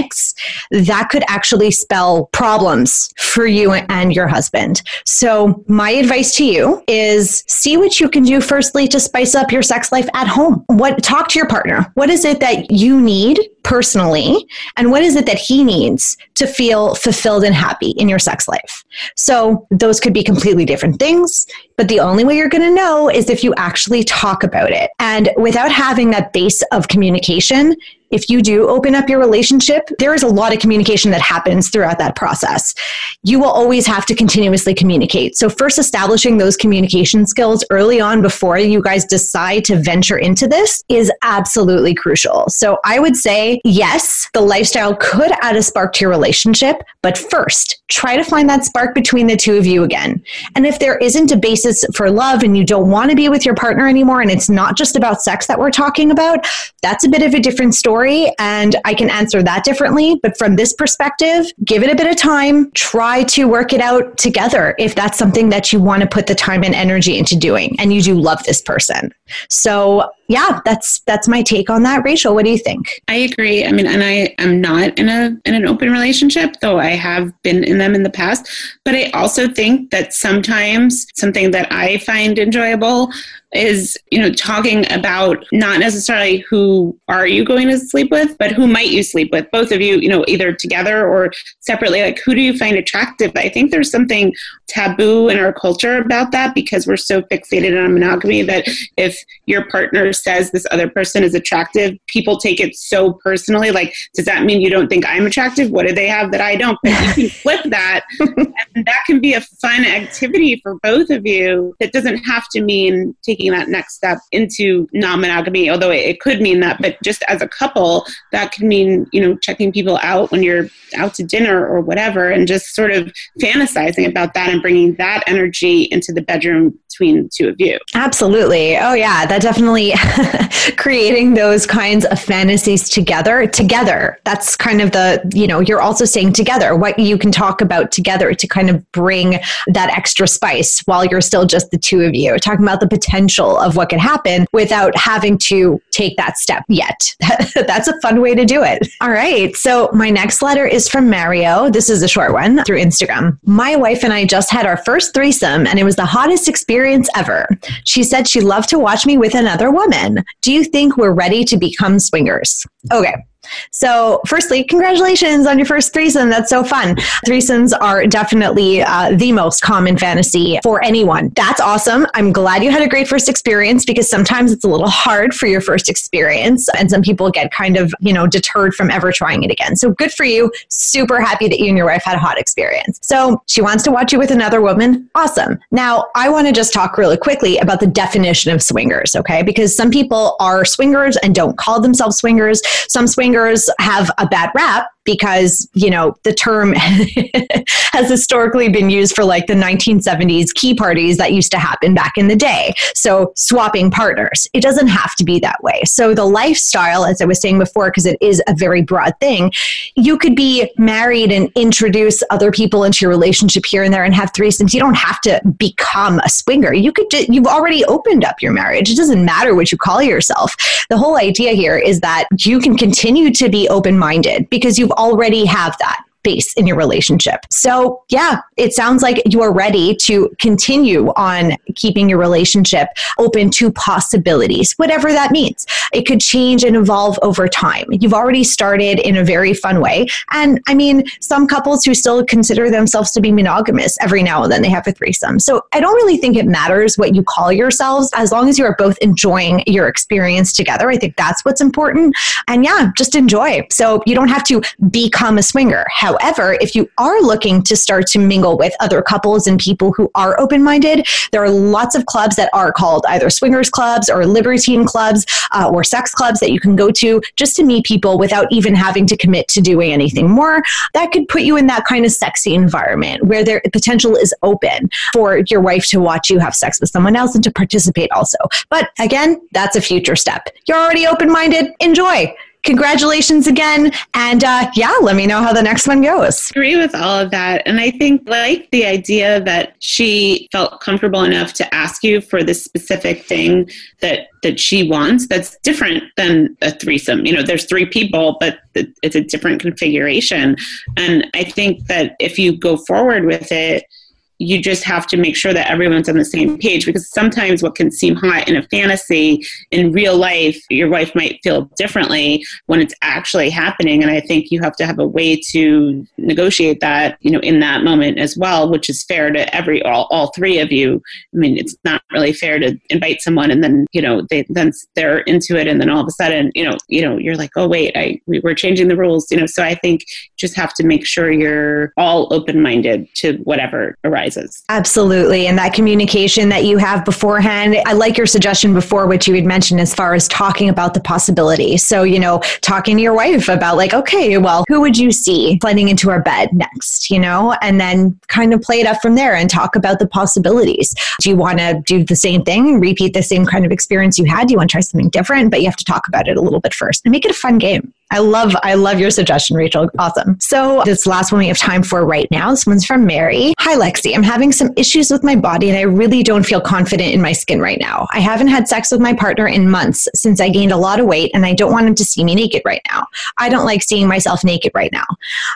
that could actually spell problems for you and your husband. So, my advice to you is see what you can do firstly to spice up your sex life at home. What talk to your partner. What is it that you need personally and what is it that he needs to feel fulfilled and happy in your sex life? So, those could be completely different things, but the only way you're going to know is if you actually talk about it. And without having that base of communication, if you do open up your relationship, there is a lot of communication that happens throughout that process. You will always have to continuously communicate. So, first, establishing those communication skills early on before you guys decide to venture into this is absolutely crucial. So, I would say, yes, the lifestyle could add a spark to your relationship, but first, try to find that spark between the two of you again. And if there isn't a basis for love and you don't want to be with your partner anymore, and it's not just about sex that we're talking about, that's a bit of a different story. And I can answer that differently. But from this perspective, give it a bit of time, try to work it out together if that's something that you want to put the time and energy into doing and you do love this person. So yeah, that's that's my take on that. Rachel, what do you think? I agree. I mean, and I am not in a in an open relationship, though I have been in them in the past. But I also think that sometimes something that I find enjoyable is you know talking about not necessarily who are you going to sleep with but who might you sleep with both of you you know either together or separately like who do you find attractive i think there's something taboo in our culture about that because we're so fixated on monogamy that if your partner says this other person is attractive people take it so personally like does that mean you don't think i'm attractive? What do they have that i don't? But you can flip that and that can be a fun activity for both of you. That doesn't have to mean taking that next step into non-monogamy although it, it, could mean that but just as a couple that could mean you know checking people out when you're out to dinner or whatever and just sort of fantasizing about that and bringing that energy into the bedroom between two of you. Absolutely. Oh yeah that definitely creating those kinds of fantasies together together that's kind of the you know you're also saying together what you can talk about together to kind of bring that extra spice while you're still just the two of you talking about the potential of what could happen without having to take that step yet. That's a fun way to do it. All right. So my next letter is from Mario. This is a short one through Instagram. My wife and I just had our first threesome and it was the hottest experience ever. She said she loved to watch me with another woman. Do you think we're ready to become swingers? Okay. So, firstly, congratulations on your first threesome. That's so fun. Threesomes are definitely uh, the most common fantasy for anyone. That's awesome. I'm glad you had a great first experience because sometimes it's a little hard for your first experience, and some people get kind of, you know, deterred from ever trying it again. So, good for you. Super happy that you and your wife had a hot experience. So, she wants to watch you with another woman. Awesome. Now, I want to just talk really quickly about the definition of swingers, okay? Because some people are swingers and don't call themselves swingers. Some swingers have a bad rap because you know the term has historically been used for like the 1970s key parties that used to happen back in the day. So swapping partners. It doesn't have to be that way. So the lifestyle as i was saying before because it is a very broad thing you could be married and introduce other people into your relationship here and there and have threesomes. You don't have to become a swinger. You could just, you've already opened up your marriage. It doesn't matter what you call yourself. The whole idea here is that you can continue to be open-minded because you've already have that base in your relationship. So, yeah, it sounds like you are ready to continue on keeping your relationship open to possibilities, whatever that means. It could change and evolve over time. You've already started in a very fun way. And I mean, some couples who still consider themselves to be monogamous every now and then they have a threesome. So, I don't really think it matters what you call yourselves as long as you are both enjoying your experience together. I think that's what's important. And yeah, just enjoy. So, you don't have to become a swinger. If you are looking to start to mingle with other couples and people who are open minded, there are lots of clubs that are called either swingers clubs or libertine clubs uh, or sex clubs that you can go to just to meet people without even having to commit to doing anything more. That could put you in that kind of sexy environment where the potential is open for your wife to watch you have sex with someone else and to participate also. But again, that's a future step. You're already open minded. Enjoy congratulations again. And uh, yeah, let me know how the next one goes. I agree with all of that. And I think like the idea that she felt comfortable enough to ask you for this specific thing that that she wants that's different than a threesome. You know, there's three people, but it's a different configuration. And I think that if you go forward with it, you just have to make sure that everyone's on the same page because sometimes what can seem hot in a fantasy in real life, your wife might feel differently when it's actually happening. And I think you have to have a way to negotiate that, you know, in that moment as well, which is fair to every all, all three of you. I mean, it's not really fair to invite someone and then, you know, they then they're into it and then all of a sudden, you know, you know, you're like, oh wait, I we were changing the rules, you know. So I think just have to make sure you're all open minded to whatever arises. Absolutely. And that communication that you have beforehand, I like your suggestion before, which you had mentioned as far as talking about the possibility. So, you know, talking to your wife about, like, okay, well, who would you see sliding into our bed next, you know, and then kind of play it up from there and talk about the possibilities. Do you want to do the same thing, and repeat the same kind of experience you had? Do you want to try something different? But you have to talk about it a little bit first and make it a fun game. I love I love your suggestion, Rachel. Awesome. So this last one we have time for right now. This one's from Mary. Hi Lexi. I'm having some issues with my body and I really don't feel confident in my skin right now. I haven't had sex with my partner in months since I gained a lot of weight and I don't want him to see me naked right now. I don't like seeing myself naked right now.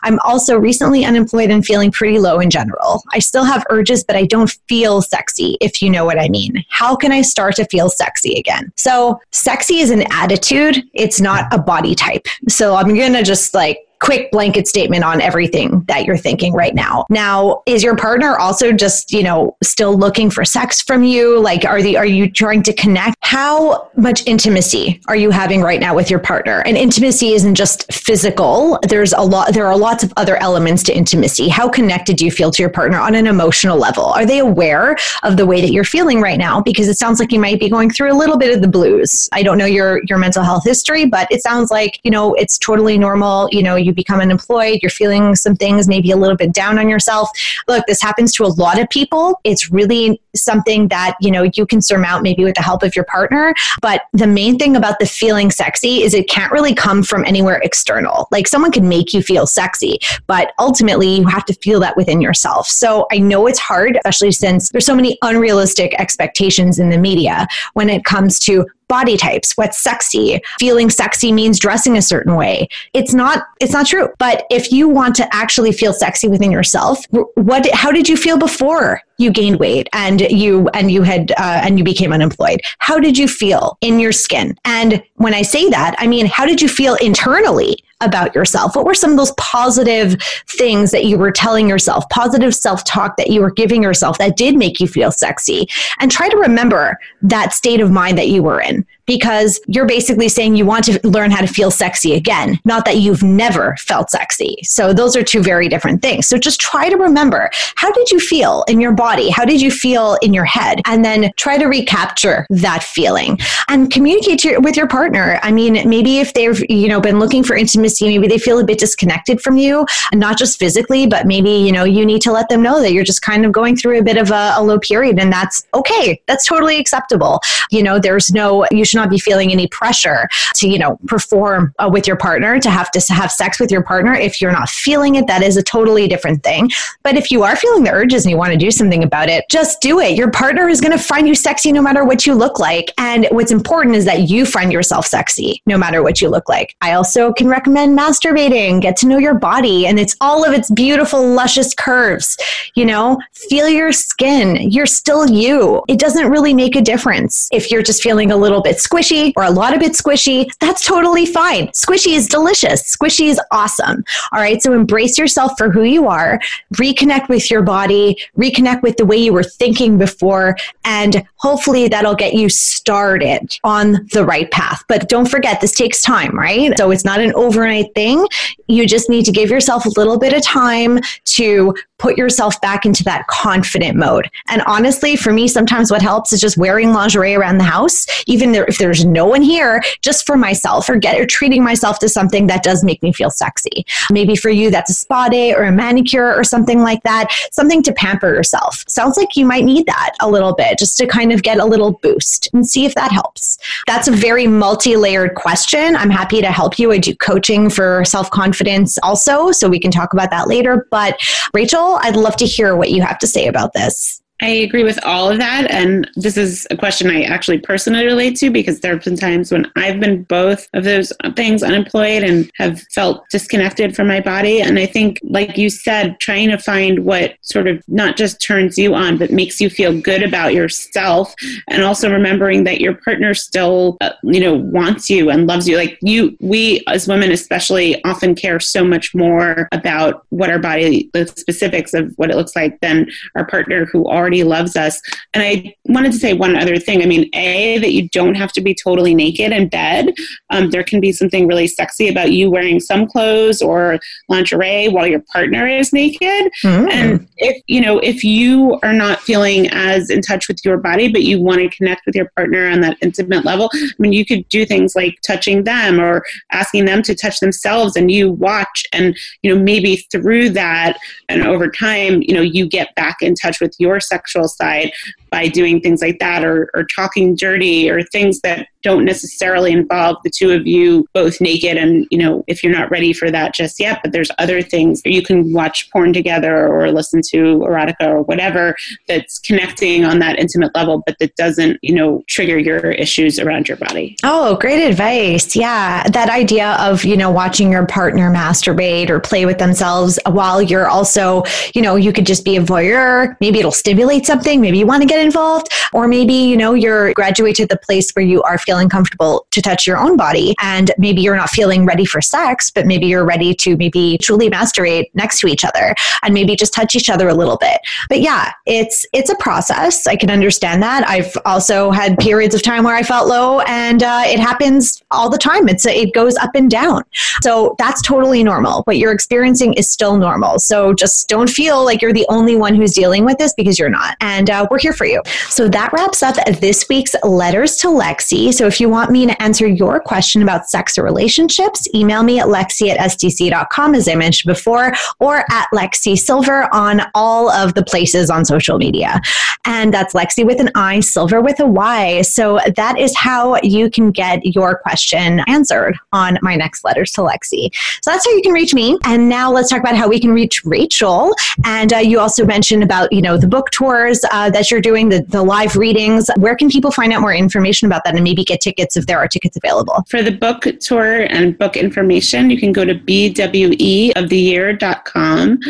I'm also recently unemployed and feeling pretty low in general. I still have urges, but I don't feel sexy, if you know what I mean. How can I start to feel sexy again? So, sexy is an attitude, it's not a body type. So I'm going to just like quick blanket statement on everything that you're thinking right now. Now, is your partner also just, you know, still looking for sex from you? Like are the are you trying to connect? How much intimacy are you having right now with your partner? And intimacy isn't just physical. There's a lot there are lots of other elements to intimacy. How connected do you feel to your partner on an emotional level? Are they aware of the way that you're feeling right now because it sounds like you might be going through a little bit of the blues. I don't know your your mental health history, but it sounds like, you know, it's totally normal, you know, you become unemployed, you're feeling some things, maybe a little bit down on yourself. Look, this happens to a lot of people. It's really something that, you know, you can surmount maybe with the help of your partner. But the main thing about the feeling sexy is it can't really come from anywhere external. Like someone can make you feel sexy, but ultimately you have to feel that within yourself. So I know it's hard, especially since there's so many unrealistic expectations in the media when it comes to body types what's sexy feeling sexy means dressing a certain way. It's not it's not true. But if you want to actually feel sexy within yourself what how did you feel before you gained weight and you and you had uh, and you became unemployed how did you feel in your skin and when i say that i mean how did you feel internally about yourself? What were some of those positive things that you were telling yourself, positive self talk that you were giving yourself that did make you feel sexy? And try to remember that state of mind that you were in because you're basically saying you want to learn how to feel sexy again, not that you've never felt sexy. So those are two very different things. So just try to remember how did you feel in your body? How did you feel in your head? And then try to recapture that feeling and communicate your, with your partner. I mean, maybe if they've, you know, been looking for intimacy, maybe they feel a bit disconnected from you, not just physically, but maybe, you know, you need to let them know that you're just kind of going through a bit of a, a low period and that's okay. That's totally acceptable. You know, there's no, you should should not be feeling any pressure to, you know, perform uh, with your partner, to have to have sex with your partner. If you're not feeling it, that is a totally different thing. But if you are feeling the urges and you want to do something about it, just do it. Your partner is going to find you sexy no matter what you look like. And what's important is that you find yourself sexy no matter what you look like. I also can recommend masturbating, get to know your body and it's all of its beautiful, luscious curves. You know, feel your skin. You're still you. It doesn't really make a difference if you're just feeling a little bit squishy or a lot of it squishy, that's totally fine. Squishy is delicious. Squishy is awesome. All right. So embrace yourself for who you are, reconnect with your body, reconnect with the way you were thinking before, and hopefully that'll get you started on the right path. But don't forget, this takes time, right? So it's not an overnight thing. You just need to give yourself a little bit of time to put yourself back into that confident mode. And honestly, for me, sometimes what helps is just wearing lingerie around the house, even if there's no one here, just for myself or get or treating myself to something that does make me feel sexy. Maybe for you, that's a spa day or a manicure or something like that, something to pamper yourself. Sounds like you might need that a little bit just to kind of get a little boost and see if that helps. That's a very multi layered question. I'm happy to help you. I do coaching for self confidence also, so we can talk about that later. But Rachel, I'd love to hear what you have to say about this. I agree with all of that. And this is a question I actually personally relate to because there have been times when I've been both of those things unemployed and have felt disconnected from my body. And I think, like you said, trying to find what sort of not just turns you on, but makes you feel good about yourself. And also remembering that your partner still, uh, you know, wants you and loves you. Like you, we as women especially often care so much more about what our body, the specifics of what it looks like than our partner who are already loves us. And I wanted to say one other thing. I mean, A, that you don't have to be totally naked in bed. Um, there can be something really sexy about you wearing some clothes or lingerie while your partner is naked. Mm. And if, you know, if you are not feeling as in touch with your body, but you want to connect with your partner on that intimate level, I mean, you could do things like touching them or asking them to touch themselves and you watch and, you know, maybe through that and over time, you know, you get back in touch with yourself sexual side by doing things like that or, or talking dirty or things that don't necessarily involve the two of you both naked. And you know if you're not ready for that just yet but there's other things you can watch porn together or listen to erotica or whatever that's connecting on that intimate level but that doesn't you know trigger your issues around your body. Oh great advice. Yeah. That idea of you know watching your partner masturbate or play with themselves while you're also you know you could just be a voyeur. Maybe it'll stimulate something. Maybe you want to get involved or maybe you know you're graduate to the place where you are feeling comfortable to touch your own body and maybe you're not feeling ready for sex but maybe you're ready to maybe truly masturbate next to each other and maybe just touch each other a little bit. But yeah it's it's a process. I can understand that. I've also had periods of time where i felt low and uh, it happens all the time. It's it goes up and down. So that's totally normal. What you're experiencing is still normal. So just don't feel like you're the only one who's dealing with this because you're not. And uh, we're here for you so that wraps up this week's letters to lexi. So if you want me to answer your question about sex or relationships email me at lexi at sdc.com as i mentioned before or at lexi sylver on all of the places on social media. And that's lexi with an i sylver with a y. So that is how you can get your question answered on my next letters to lexi. So that's how you can reach me. And now let's talk about how we can reach rachel. And uh, you also mentioned about you know the book tours uh, that you're doing, the, the live readings. Where can people find out more information about that and maybe get tickets if there are tickets available? For the book tour and book information, you can go to bweoftheyear.com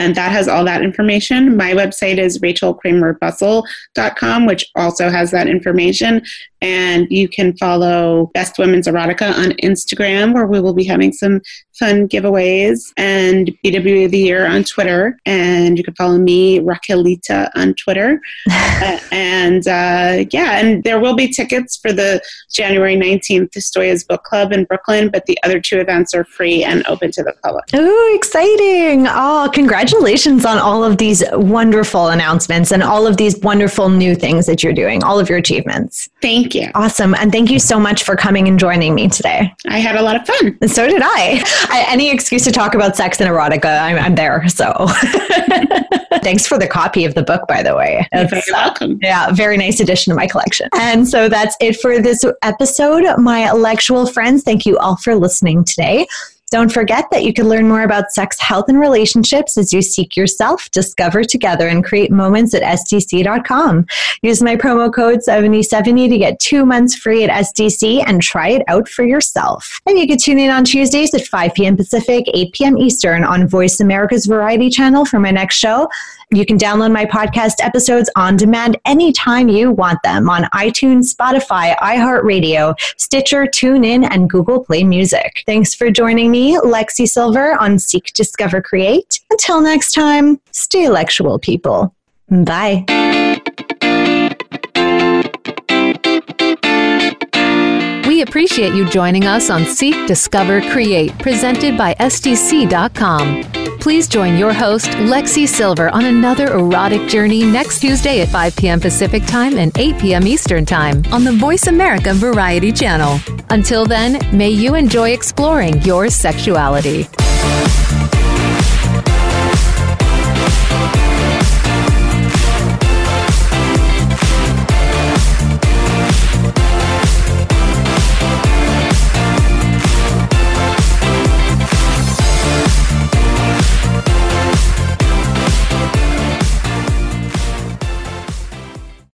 and that has all that information. My website is rachelkramerbussel.com, which also has that information. And you can follow Best Women's Erotica on Instagram, where we will be having some fun giveaways, and BW of the Year on Twitter. And you can follow me, Raquelita, on Twitter. uh, and uh, yeah, and there will be tickets for the January 19th Stoya's Book Club in Brooklyn, but the other two events are free and open to the public. Oh, exciting! Oh, congratulations on all of these wonderful announcements and all of these wonderful new things that you're doing, all of your achievements. Thank you. Awesome. And thank you so much for coming and joining me today. I had a lot of fun. And so did I. I any excuse to talk about sex and erotica, I'm, I'm there. So thanks for the copy of the book, by the way. You're very uh, welcome. Yeah, very nice addition to my collection. And so that's it for this episode. My Lexual friends, thank you all for listening today. Don't forget that you can learn more about sex, health, and relationships as you seek yourself, discover together, and create moments at SDC.com. Use my promo code 7070 to get two months free at SDC and try it out for yourself. And you can tune in on Tuesdays at 5 p.m. Pacific, 8 p.m. Eastern on Voice America's Variety channel for my next show. You can download my podcast episodes on demand anytime you want them on iTunes, Spotify, iHeartRadio, Stitcher, TuneIn, and Google Play Music. Thanks for joining me, Lexi Sylver, on Seek, Discover, Create. Until next time, stay Lexual, people. Bye. We appreciate you joining us on Seek, Discover, Create, presented by SDC.com. Please join your host, Lexi Sylver, on another erotic journey next Tuesday at 5 p.m. Pacific Time and 8 p.m. Eastern Time on the Voice America Variety Channel. Until then, may you enjoy exploring your sexuality.